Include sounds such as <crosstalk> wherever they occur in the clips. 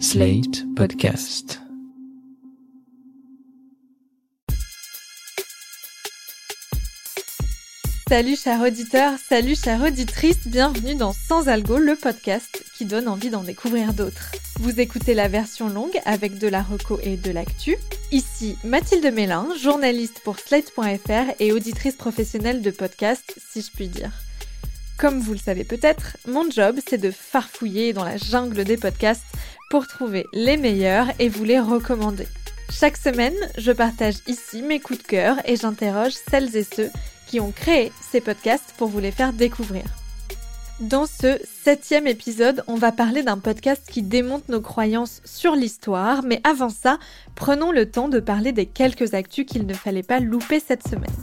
Slate Podcast. Salut chers auditeurs, salut chères auditrices, bienvenue dans Sans Algo, le podcast qui donne envie d'en découvrir d'autres. Vous écoutez la version longue avec de la reco et de l'actu. Ici Mathilde Mélin, journaliste pour Slate.fr et auditrice professionnelle de podcast, si je puis dire. Comme vous le savez peut-être, mon job c'est de farfouiller dans la jungle des podcasts pour trouver les meilleurs et vous les recommander. Chaque semaine, je partage ici mes coups de cœur et j'interroge celles et ceux qui ont créé ces podcasts pour vous les faire découvrir. Dans ce septième épisode, on va parler d'un podcast qui démonte nos croyances sur l'histoire, mais avant ça, prenons le temps de parler des quelques actus qu'il ne fallait pas louper cette semaine.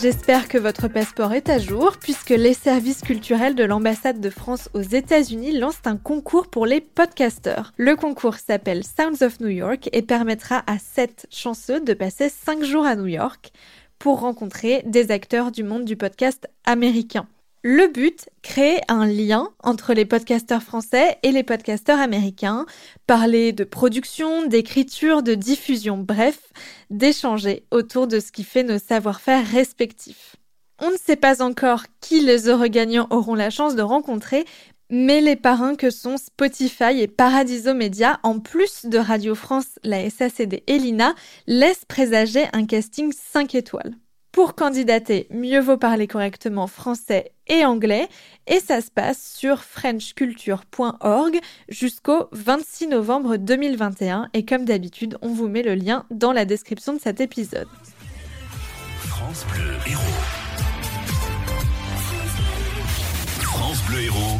J'espère que votre passeport est à jour puisque les services culturels de l'ambassade de France aux États-Unis lancent un concours pour les podcasteurs. Le concours s'appelle Sounds of New York et permettra à 7 chanceux de passer 5 jours à New York pour rencontrer des acteurs du monde du podcast américain. Le but, créer un lien entre les podcasteurs français et les podcasteurs américains, parler de production, d'écriture, de diffusion, bref, d'échanger autour de ce qui fait nos savoir-faire respectifs. On ne sait pas encore qui les heureux gagnants auront la chance de rencontrer, mais les parrains que sont Spotify et Paradiso Media, en plus de Radio France, la SACD et l'INA, laissent présager un casting 5 étoiles. Pour candidater, mieux vaut parler correctement français et anglais et ça se passe sur frenchculture.org jusqu'au 26 novembre 2021 et comme d'habitude, on vous met le lien dans la description de cet épisode. France Bleu Héros. France Bleu Héros,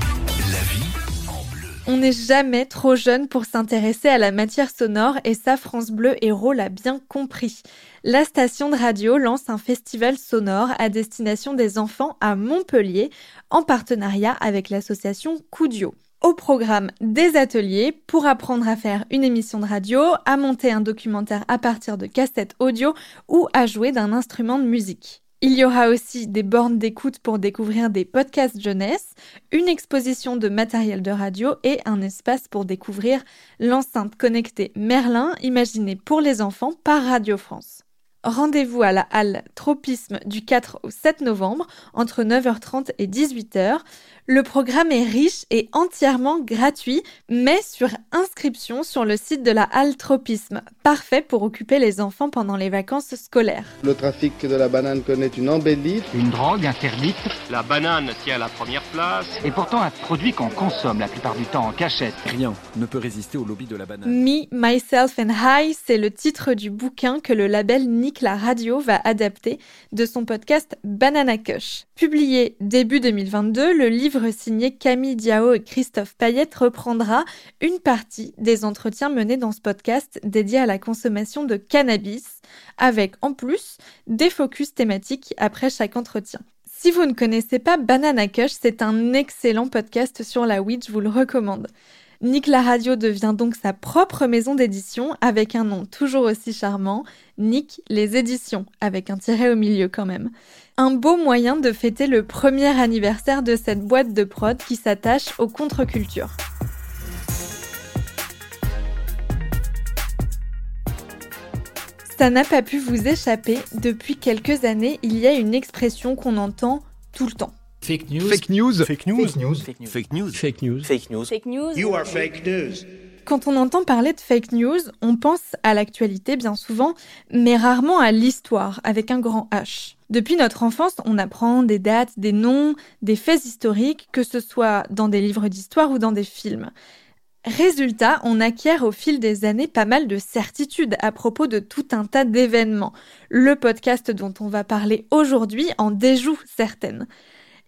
On n'est jamais trop jeune pour s'intéresser à la matière sonore et ça France Bleu Héros l'a bien compris. La station de radio lance un festival sonore à destination des enfants à Montpellier en partenariat avec l'association Coudio. Au programme des ateliers pour apprendre à faire une émission de radio, à monter un documentaire à partir de cassettes audio ou à jouer d'un instrument de musique. Il y aura aussi des bornes d'écoute pour découvrir des podcasts jeunesse, une exposition de matériel de radio et un espace pour découvrir l'enceinte connectée Merlin imaginée pour les enfants par Radio France. Rendez-vous à la halle Tropisme du 4 au 7 novembre entre 9h30 et 18h. Le programme est riche et entièrement gratuit, mais sur inscription sur le site de la halle Tropisme. Parfait pour occuper les enfants pendant les vacances scolaires. Le trafic de la banane connaît une embellie. Une drogue interdite La banane tient la première place. et pourtant un produit qu'on consomme la plupart du temps en cachette. Rien ne peut résister au lobby de la banane. Me, Myself and High, c'est le titre du bouquin que le label Nick la Radio va adapter de son podcast Banana Kush. Publié début 2022, le livre signé Camille Diao et Christophe Payette reprendra une partie des entretiens menés dans ce podcast dédié à la consommation de cannabis, avec en plus des focus thématiques après chaque entretien. Si vous ne connaissez pas Banana Kush, c'est un excellent podcast sur la weed, je vous le recommande. Nick la Radio devient donc sa propre maison d'édition avec un nom toujours aussi charmant, Nick les éditions, avec un tiret au milieu quand même. Un beau moyen de fêter le premier anniversaire de cette boîte de prod qui s'attache aux contre-cultures. Ça n'a pas pu vous échapper, depuis quelques années, il y a une expression qu'on entend tout le temps. Fake news. Fake news. Fake news. Fake news. Fake news. Fake news. You are fake news. Quand on entend parler de fake news, on pense à l'actualité bien souvent, mais rarement à l'histoire avec un grand H. Depuis notre enfance, on apprend des dates, des noms, des faits historiques, que ce soit dans des livres d'histoire ou dans des films. Résultat, on acquiert au fil des années pas mal de certitudes à propos de tout un tas d'événements. Le podcast dont on va parler aujourd'hui en déjoue certaines.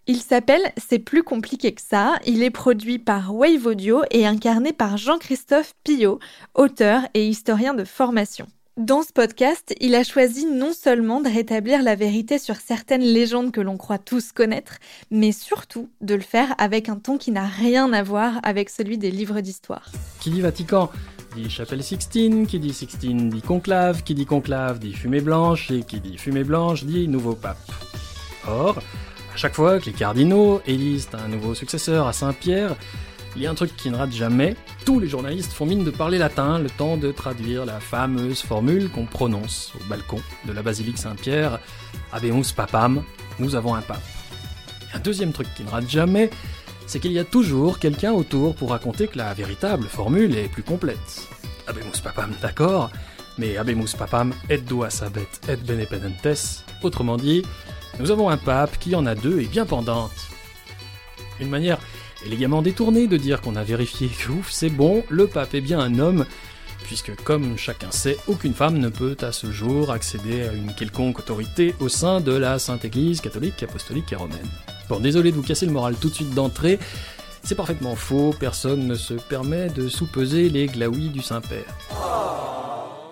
Il s'appelle C'est plus compliqué que ça. Il est produit par Wave Audio et incarné par Jean-Christophe Pillot, auteur et historien de formation. Dans ce podcast, il a choisi non seulement de rétablir la vérité sur certaines légendes que l'on croit tous connaître, mais surtout de le faire avec un ton qui n'a rien à voir avec celui des livres d'histoire. Qui dit Vatican dit chapelle Sixtine, qui dit Sixtine dit conclave, qui dit conclave dit fumée blanche, et qui dit fumée blanche dit nouveau pape. Or, À chaque fois que les cardinaux élisent un nouveau successeur à Saint-Pierre, il y a un truc qui ne rate jamais. Tous les journalistes font mine de parler latin, le temps de traduire la fameuse formule qu'on prononce au balcon de la basilique Saint-Pierre Habemus papam, nous avons un pape. Et un deuxième truc qui ne rate jamais, c'est qu'il y a toujours quelqu'un autour pour raconter que la véritable formule est plus complète. Habemus papam, d'accord, mais Habemus papam et dua sabet et benependentes, autrement dit, nous avons un pape qui en a deux et bien pendante. Une manière élégamment détournée de dire qu'on a vérifié que ouf, c'est bon, le pape est bien un homme, puisque comme chacun sait, aucune femme ne peut à ce jour accéder à une quelconque autorité au sein de la Sainte Église catholique, apostolique et romaine. Bon, désolé de vous casser le moral tout de suite d'entrée, c'est parfaitement faux, personne ne se permet de sous-peser les glaouis du Saint-Père.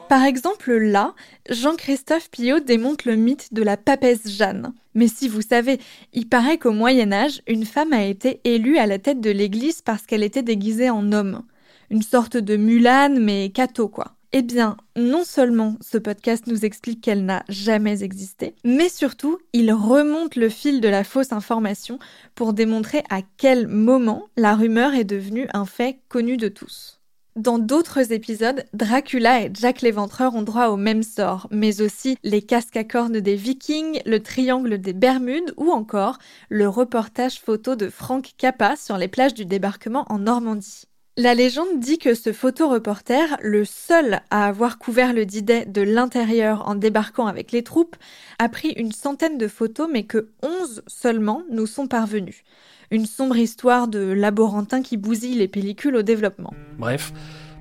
Par exemple, là, Jean-Christophe Pillot démonte le mythe de la papesse Jeanne. Mais si vous savez, il paraît qu'au Moyen Âge, une femme a été élue à la tête de l'Église parce qu'elle était déguisée en homme. Une sorte de Mulane, mais catho quoi. Eh bien, non seulement ce podcast nous explique qu'elle n'a jamais existé, mais surtout, il remonte le fil de la fausse information pour démontrer à quel moment la rumeur est devenue un fait connu de tous. Dans d'autres épisodes, Dracula et Jack l'Éventreur ont droit au même sort, mais aussi les casques à cornes des Vikings, le triangle des Bermudes ou encore le reportage photo de Frank Cappa sur les plages du débarquement en Normandie. La légende dit que ce photoreporter, le seul à avoir couvert le D-Day de l'intérieur en débarquant avec les troupes, a pris une centaine de photos mais que 11 seulement nous sont parvenus une sombre histoire de laborantin qui bousille les pellicules au développement. Bref,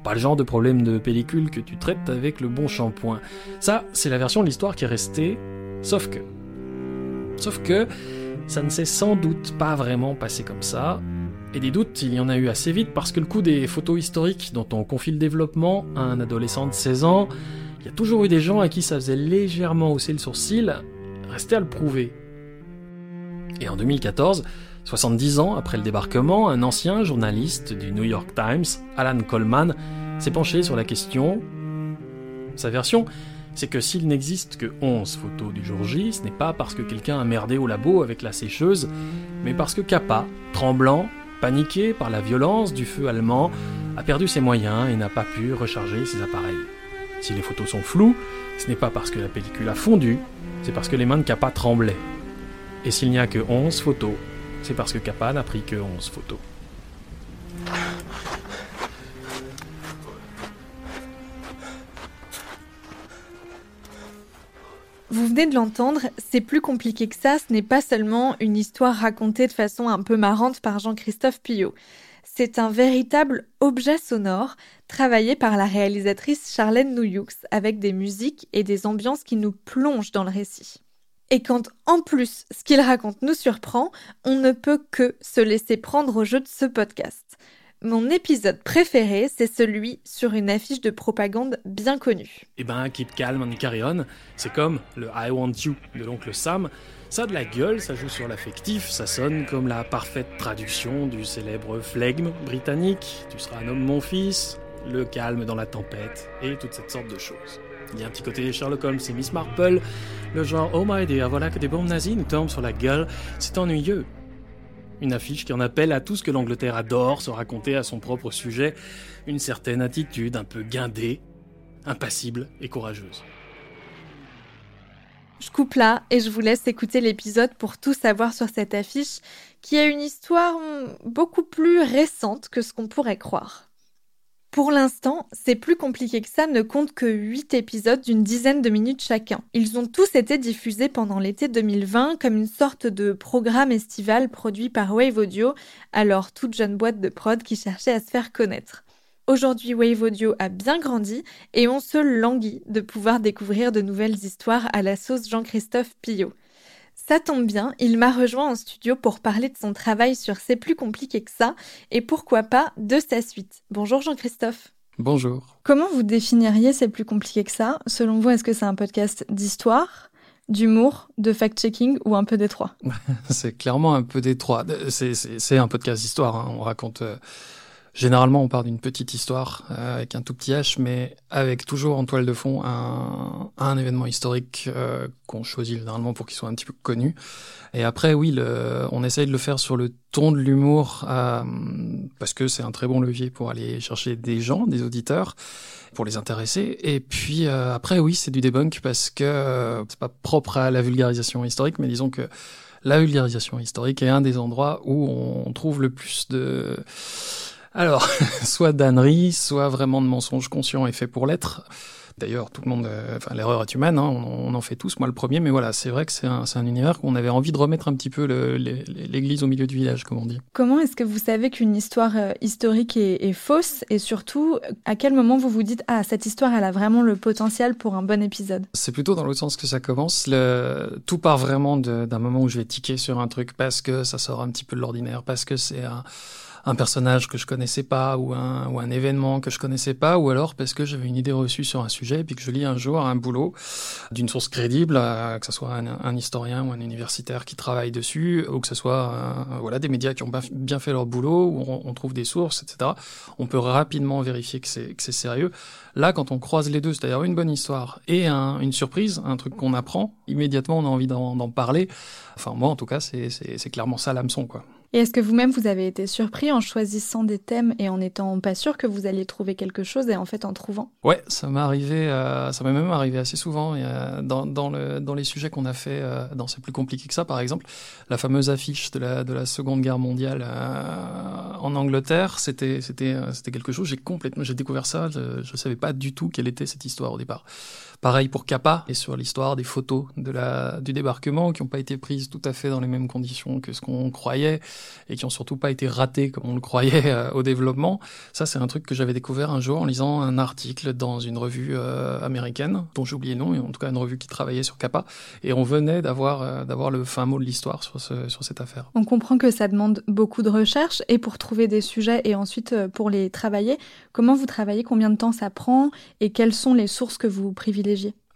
pas le genre de problème de pellicule que tu traites avec le bon shampoing. Ça, c'est la version de l'histoire qui est restée, sauf que... Sauf que, ça ne s'est sans doute pas vraiment passé comme ça, et des doutes, il y en a eu assez vite parce que le coup des photos historiques dont on confie le développement à un adolescent de 16 ans, il y a toujours eu des gens à qui ça faisait légèrement hausser le sourcil, restait à le prouver. Et en 2014, 70 ans après le débarquement, un ancien journaliste du New York Times, Alan Coleman, s'est penché sur la question. Sa version, c'est que s'il n'existe que 11 photos du jour J, ce n'est pas parce que quelqu'un a merdé au labo avec la sécheuse, mais parce que Kappa, tremblant, paniqué par la violence du feu allemand, a perdu ses moyens et n'a pas pu recharger ses appareils. Si les photos sont floues, ce n'est pas parce que la pellicule a fondu, c'est parce que les mains de Kappa tremblaient. Et s'il n'y a que 11 photos, c'est parce que Kappa n'a pris que 11 photos. Vous venez de l'entendre, c'est plus compliqué que ça, ce n'est pas seulement une histoire racontée de façon un peu marrante par Jean-Christophe Pillot. C'est un véritable objet sonore travaillé par la réalisatrice Charlène Nouyoux avec des musiques et des ambiances qui nous plongent dans le récit. Et quand en plus ce qu'il raconte nous surprend, on ne peut que se laisser prendre au jeu de ce podcast. Mon épisode préféré, c'est celui sur une affiche de propagande bien connue. Eh ben, Keep Calm and Carry On, c'est comme le I Want You de l'oncle Sam. Ça a de la gueule, ça joue sur l'affectif, ça sonne comme la parfaite traduction du célèbre flegme britannique. Tu seras un homme, mon fils, le calme dans la tempête, et toute cette sorte de choses. Il y a un petit côté Sherlock Holmes et Miss Marple, le genre Oh my dear, voilà que des bombes nazies nous tombent sur la gueule, c'est ennuyeux. Une affiche qui en appelle à tout ce que l'Angleterre adore se raconter à son propre sujet, une certaine attitude un peu guindée, impassible et courageuse. Je coupe là et je vous laisse écouter l'épisode pour tout savoir sur cette affiche qui a une histoire beaucoup plus récente que ce qu'on pourrait croire. Pour l'instant, c'est plus compliqué que ça, ne compte que 8 épisodes d'une dizaine de minutes chacun. Ils ont tous été diffusés pendant l'été 2020 comme une sorte de programme estival produit par Wave Audio, alors toute jeune boîte de prod qui cherchait à se faire connaître. Aujourd'hui, Wave Audio a bien grandi et on se languit de pouvoir découvrir de nouvelles histoires à la sauce Jean-Christophe Pillot. Ça tombe bien, il m'a rejoint en studio pour parler de son travail sur C'est plus compliqué que ça et pourquoi pas de sa suite. Bonjour Jean-Christophe. Bonjour. Comment vous définiriez C'est plus compliqué que ça? Selon vous, est-ce que c'est un podcast d'histoire, d'humour, de fact-checking ou un peu des trois? <laughs> C'est clairement un peu des trois. C'est un podcast d'histoire, hein. on raconte... Euh, Généralement, on part d'une petite histoire euh, avec un tout petit H, mais avec toujours en toile de fond un, un événement historique euh, qu'on choisit généralement pour qu'il soit un petit peu connu. Et après, oui, le, on essaye de le faire sur le ton de l'humour euh, parce que c'est un très bon levier pour aller chercher des gens, des auditeurs, pour les intéresser. Et puis euh, après, oui, c'est du debunk parce que euh, c'est pas propre à la vulgarisation historique, mais disons que la vulgarisation historique est un des endroits où on trouve le plus de alors, <laughs> soit d'ânerie, soit vraiment de mensonges conscients et faits pour l'être. D'ailleurs, tout le monde, euh, enfin, l'erreur est humaine, hein, on, on, en fait tous, moi le premier, mais voilà, c'est vrai que c'est un, un, univers qu'on avait envie de remettre un petit peu l'église au milieu du village, comme on dit. Comment est-ce que vous savez qu'une histoire euh, historique est, est, fausse et surtout, à quel moment vous vous dites, ah, cette histoire, elle a vraiment le potentiel pour un bon épisode? C'est plutôt dans l'autre sens que ça commence. Le... Tout part vraiment d'un moment où je vais tiquer sur un truc parce que ça sort un petit peu de l'ordinaire, parce que c'est un un personnage que je connaissais pas ou un, ou un événement que je connaissais pas ou alors parce que j'avais une idée reçue sur un sujet et puis que je lis un jour un boulot d'une source crédible, euh, que ce soit un, un, historien ou un universitaire qui travaille dessus ou que ce soit euh, voilà des médias qui ont bien fait leur boulot où on, trouve des sources, etc. On peut rapidement vérifier que c'est sérieux. Là, quand on croise les deux, c'est-à-dire une bonne histoire et un, une surprise, un truc qu'on apprend, immédiatement on a envie d'en parler. Enfin moi en tout cas, c'est clairement ça l'hameçon quoi. Et est-ce que vous-même, vous avez été surpris en choisissant des thèmes et en étant pas sûr que vous alliez trouver quelque chose et en fait en trouvant? Ouais, ça m'est arrivé, euh, ça m'est même arrivé assez souvent. Euh, dans, dans, le, dans les sujets qu'on a fait, euh, dans C'est plus compliqué que ça, par exemple, la fameuse affiche de la, de la Seconde Guerre mondiale en Angleterre, c'était c'était c'était quelque chose. J'ai complètement, j'ai découvert ça. Je, je savais pas du tout quelle était cette histoire au départ. Pareil pour Kappa et sur l'histoire des photos de la, du débarquement qui n'ont pas été prises tout à fait dans les mêmes conditions que ce qu'on croyait et qui ont surtout pas été ratées comme on le croyait <laughs> euh, au développement. Ça, c'est un truc que j'avais découvert un jour en lisant un article dans une revue euh, américaine dont j'ai oublié le nom, et en tout cas une revue qui travaillait sur Kappa. Et on venait d'avoir euh, d'avoir le fin mot de l'histoire sur, sur cette affaire. On comprend que ça demande beaucoup de recherche et pour trouver des sujets et ensuite pour les travailler. Comment vous travaillez Combien de temps ça prend Et quelles sont les sources que vous privilégiez?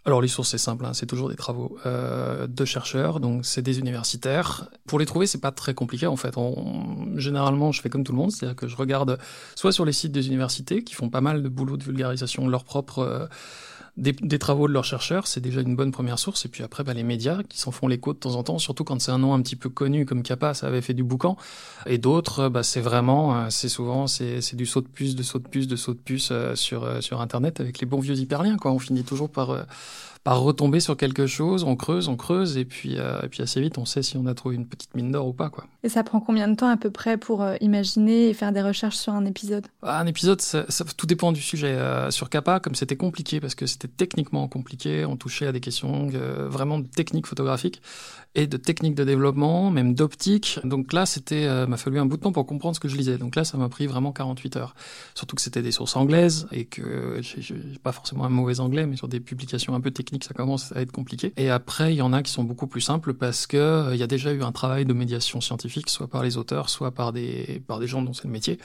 Alors les sources c'est simple, hein, c'est toujours des travaux euh, de chercheurs, donc c'est des universitaires. Pour les trouver c'est pas très compliqué en fait. Généralement je fais comme tout le monde, c'est-à-dire que je regarde soit sur les sites des universités qui font pas mal de boulot de vulgarisation leur propre euh, des, des, travaux de leurs chercheurs, c'est déjà une bonne première source. Et puis après, bah, les médias qui s'en font l'écho de temps en temps, surtout quand c'est un nom un petit peu connu comme Kappa, ça avait fait du boucan. Et d'autres, bah, c'est vraiment, euh, c'est souvent, c'est du saut de puce, de saut de puce, de saut de puce euh, sur, euh, sur Internet avec les bons vieux hyperliens. Quoi. On finit toujours par euh, par retomber sur quelque chose, on creuse, on creuse, et puis, et puis assez vite, on sait si on a trouvé une petite mine d'or ou pas. Quoi. Et ça prend combien de temps à peu près pour imaginer et faire des recherches sur un épisode? Un épisode, ça, ça, tout dépend du sujet. Sur Kappa, comme c'était compliqué, parce que c'était techniquement compliqué, on touchait à des questions euh, vraiment de technique photographique et de technique de développement, même d'optique. Donc là, c'était euh, m'a fallu un bout de temps pour comprendre ce que je lisais. Donc là, ça m'a pris vraiment 48 heures. Surtout que c'était des sources anglaises et que j'ai pas forcément un mauvais anglais, mais sur des publications un peu techniques, ça commence à être compliqué. Et après, il y en a qui sont beaucoup plus simples parce que euh, il y a déjà eu un travail de médiation scientifique, soit par les auteurs, soit par des par des gens dont c'est le métier,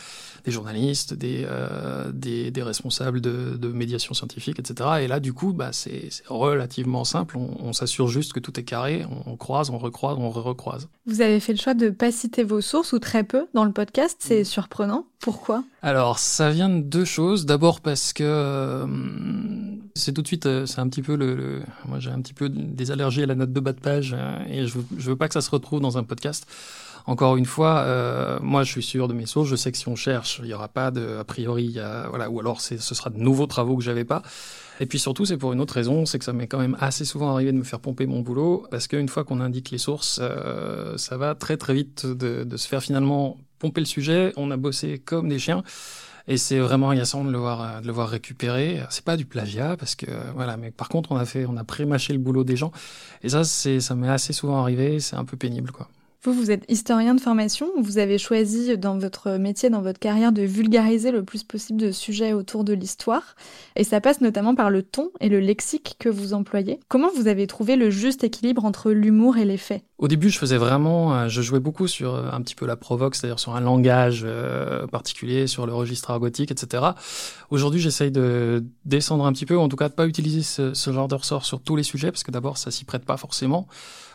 des journalistes, des euh, des, des, responsables de, de, médiation scientifique, etc. Et là, du coup, bah c'est relativement simple. On, s'assure juste que tout est carré. On croit on recroise, on recroise. Vous avez fait le choix de ne pas citer vos sources ou très peu dans le podcast, c'est surprenant. Pourquoi? Alors, ça vient de deux choses. D'abord parce que euh, c'est tout de suite, euh, c'est un petit peu le, le moi j'ai un petit peu des allergies à la note de bas de page euh, et je je veux pas que ça se retrouve dans un podcast. Encore une fois, euh, moi je suis sûr de mes sources, je sais que si on cherche, il n'y aura pas de, a priori, voilà, ou alors ce sera de nouveaux travaux que j'avais pas. Et puis surtout, c'est pour une autre raison, c'est que ça m'est quand même assez souvent arrivé de me faire pomper mon boulot, parce qu'une fois qu'on indique les sources, euh, ça va très très vite de, de se faire finalement pomper le sujet. On a bossé comme des chiens. Et c'est vraiment agaçant de le voir, de le voir récupérer. C'est pas du plagiat parce que voilà, mais par contre on a fait, on a pré-mâché le boulot des gens. Et ça, c'est, ça m'est assez souvent arrivé. C'est un peu pénible, quoi. Vous, vous êtes historien de formation. Vous avez choisi dans votre métier, dans votre carrière, de vulgariser le plus possible de sujets autour de l'histoire. Et ça passe notamment par le ton et le lexique que vous employez. Comment vous avez trouvé le juste équilibre entre l'humour et les faits? Au début, je faisais vraiment, je jouais beaucoup sur un petit peu la provoque, c'est-à-dire sur un langage particulier, sur le registre argotique, etc. Aujourd'hui, j'essaye de descendre un petit peu, en tout cas de pas utiliser ce, ce genre de ressort sur tous les sujets, parce que d'abord, ça s'y prête pas forcément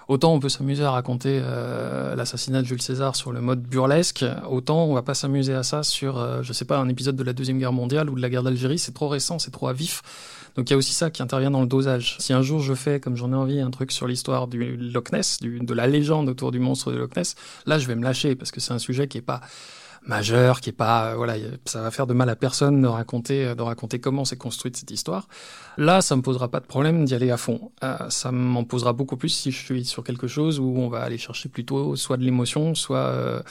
Autant on peut s'amuser à raconter euh, l'assassinat de Jules César sur le mode burlesque, autant on va pas s'amuser à ça sur, euh, je sais pas, un épisode de la Deuxième Guerre mondiale ou de la guerre d'Algérie, c'est trop récent, c'est trop à vif. Donc il y a aussi ça qui intervient dans le dosage. Si un jour je fais, comme j'en ai envie, un truc sur l'histoire du Loch Ness, de la légende autour du monstre de Loch Ness, là je vais me lâcher parce que c'est un sujet qui est pas majeur, qui est pas, euh, voilà, ça va faire de mal à personne de raconter, euh, de raconter comment s'est construite cette histoire. Là, ça me posera pas de problème d'y aller à fond. Euh, ça m'en posera beaucoup plus si je suis sur quelque chose où on va aller chercher plutôt soit de l'émotion, soit euh,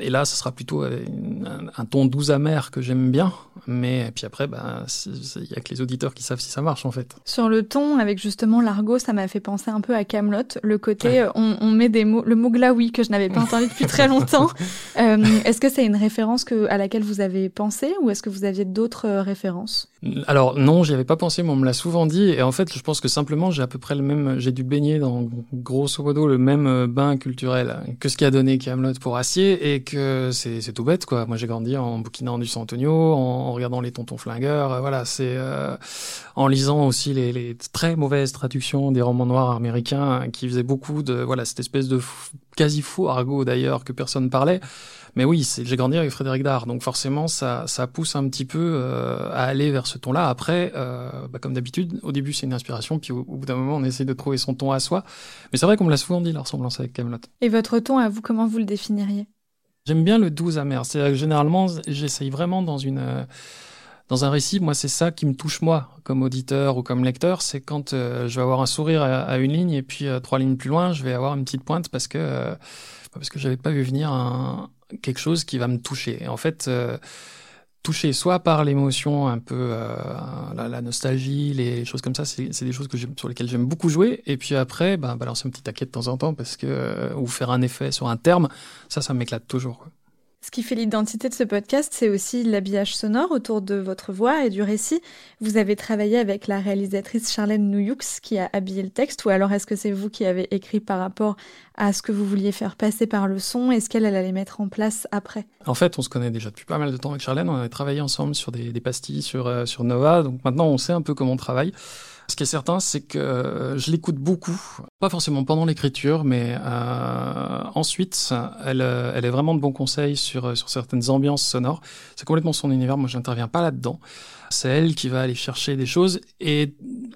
et là, ce sera plutôt un, un, ton doux amer que j'aime bien. Mais puis après, il y a que les auditeurs qui savent si ça marche en fait. Sur le ton, avec justement l'argot, ça m'a fait penser un peu à Camelot. Le côté, ouais. on, on, met des mots, le mot glaoui que je n'avais pas entendu depuis très <laughs> longtemps. euh, est-ce que c'est une référence que, à laquelle vous avez pensé ou est-ce que vous aviez d'autres euh, références? Alors non, j'y avais pas pensé, mais on me l'a souvent dit. Et en fait, je pense que simplement, j'ai à peu près le même, j'ai dû baigner dans grosso modo le même euh, bain culturel que ce qui a donné Camelot pour Acier et que c'est tout bête quoi. Moi j'ai grandi en bouquinant du San Antonio, en, en regardant les tontons flingueurs, euh, voilà, c'est euh, en lisant aussi les, les, très mauvaises traductions des romans noirs américains qui faisaient beaucoup de voilà cette espèce de quasi faux argot d'ailleurs que personne parlait. Mais oui, j'ai grandi avec Frédéric Dard, donc forcément ça, ça pousse un petit peu euh, à aller vers ce ton-là. Après, euh, bah, comme d'habitude, au début c'est une inspiration, puis au, au bout d'un moment on essaie de trouver son ton à soi. Mais c'est vrai qu'on me l'a souvent dit la ressemblance avec Camelot. Et votre ton à vous, comment vous le définiriez? J'aime bien le doux amer. C'est généralement, j'essaye vraiment dans une euh, dans un récit. Moi, c'est ça qui me touche moi, comme auditeur ou comme lecteur. C'est quand euh, je vais avoir un sourire à, à une ligne et puis euh, trois lignes plus loin, je vais avoir une petite pointe parce que euh, parce que j'avais pas vu venir un, quelque chose qui va me toucher. En fait. Euh, touché soit par l'émotion un peu euh, la, nostalgie les choses comme ça c'est des choses que sur lesquelles j'aime beaucoup jouer et puis après bah, balancer un petit taquet de temps en temps parce que euh, ou faire un effet sur un terme ça ça m'éclate toujours. Ce qui fait l'identité de ce podcast, c'est aussi l'habillage sonore autour de votre voix et du récit. Vous avez travaillé avec la réalisatrice Charlène Nouyux qui a habillé le texte, ou alors est-ce que c'est vous qui avez écrit par rapport à ce que vous vouliez faire passer par le son et ce qu'elle allait mettre en place après? En fait, on se connaît déjà depuis pas mal de temps avec Charlène. On avait travaillé ensemble sur des, des pastilles sur, euh, sur Nova, donc maintenant on sait un peu comment on travaille. Ce qui est certain, c'est que euh, je l'écoute beaucoup, pas forcément pendant l'écriture, mais euh, ensuite, elle, euh, elle est vraiment de bons conseils sur, euh, sur certaines ambiances sonores. C'est complètement son univers, moi je n'interviens pas là-dedans. C'est elle qui va aller chercher des choses et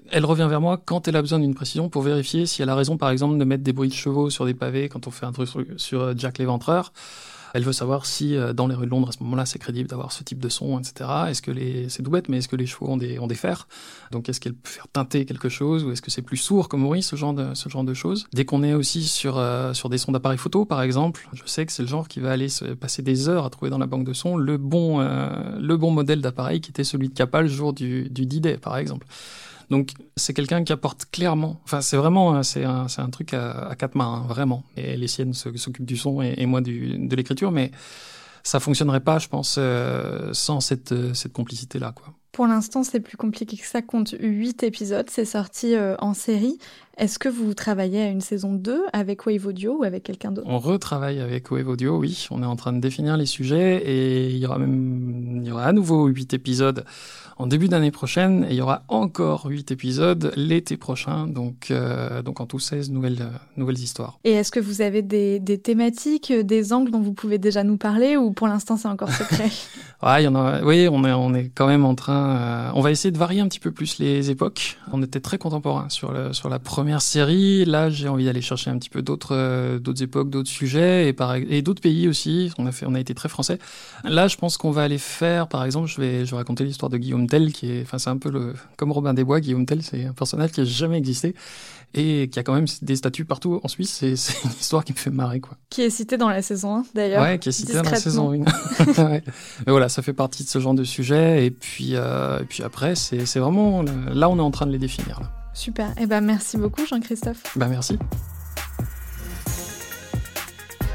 elle revient vers moi quand elle a besoin d'une précision pour vérifier si elle a raison, par exemple, de mettre des bruits de chevaux sur des pavés quand on fait un truc sur Jack l'Éventreur. Elle veut savoir si euh, dans les rues de Londres à ce moment-là c'est crédible d'avoir ce type de son, etc. Est-ce que les c'est tout bête, mais est-ce que les chevaux ont des ont des fers? Donc est-ce qu'elle peut faire teinter quelque chose ou est-ce que c'est plus sourd comme bruit ce genre de ce genre de choses? Dès qu'on est aussi sur euh, sur des sons d'appareil photo par exemple, je sais que c'est le genre qui va aller se passer des heures à trouver dans la banque de sons le bon euh, le bon modèle d'appareil qui était celui de Kappa le jour du du D-Day par exemple. Donc c'est quelqu'un qui apporte clairement. Enfin c'est vraiment c'est un c'est un truc à, à quatre mains hein, vraiment. Et les siennes s'occupent du son et, et moi du, de l'écriture, mais ça fonctionnerait pas, je pense, euh, sans cette cette complicité là quoi. Pour l'instant, c'est plus compliqué que ça. Compte 8 épisodes, c'est sorti euh, en série. Est-ce que vous travaillez à une saison 2 avec Wave Audio ou avec quelqu'un d'autre? On retravaille avec Wave Audio, oui. On est en train de définir les sujets et il y aura même il y aura à nouveau 8 épisodes en début d'année prochaine et il y aura encore 8 épisodes l'été prochain. Donc, euh, donc en tout 16 nouvelles, euh, nouvelles histoires. Et est-ce que vous avez des, des, thématiques, des angles dont vous pouvez déjà nous parler ou pour l'instant c'est encore secret <laughs> Ouais, y en a. Oui, on est, on est quand même en train. Euh, on va essayer de varier un petit peu plus les époques. On était très contemporains sur, le, sur la première série. Là, j'ai envie d'aller chercher un petit peu d'autres, euh, d'autres époques, d'autres sujets et, par, et d'autres pays aussi. On a fait, on a été très français. Là, je pense qu'on va aller faire, par exemple, je vais, je vais raconter l'histoire de Guillaume Tell, qui est, enfin, c'est un peu le, comme Robin des Bois. Guillaume Tell, c'est un personnage qui a jamais existé et qui a quand même des statues partout en Suisse. C'est, <laughs> c'est une histoire qui me fait marrer, quoi. Qui est cité dans la saison 1, d'ailleurs. Ouais, qui est cité dans la saison 1. <laughs> ouais. Mais voilà, ça fait partie de ce genre de sujet. Et puis, euh, et puis après, c'est, c'est vraiment là, on est en train de les définir. Là. Super. Eh ben, merci beaucoup, Jean-Christophe. Ben, merci.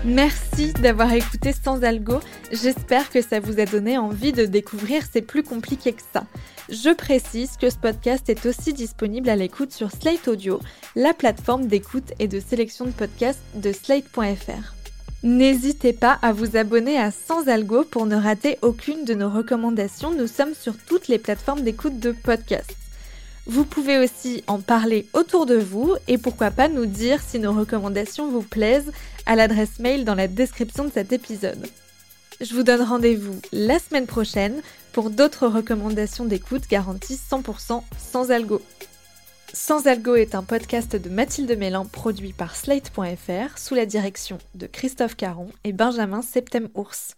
Merci d'avoir écouté Sans Algo. J'espère que ça vous a donné envie de découvrir C'est plus compliqué que ça. Je précise que ce podcast est aussi disponible à l'écoute sur Slate Audio, la plateforme d'écoute et de sélection de podcasts de slate.fr. N'hésitez pas à vous abonner à Sans Algo pour ne rater aucune de nos recommandations. Nous sommes sur toutes les plateformes d'écoute de podcasts. Vous pouvez aussi en parler autour de vous et pourquoi pas nous dire si nos recommandations vous plaisent à l'adresse mail dans la description de cet épisode. Je vous donne rendez-vous la semaine prochaine pour d'autres recommandations d'écoute garanties 100% sans algo. Sans Algo est un podcast de Mathilde Mélan produit par Slate.fr sous la direction de Christophe Caron et Benjamin Septem-Ours.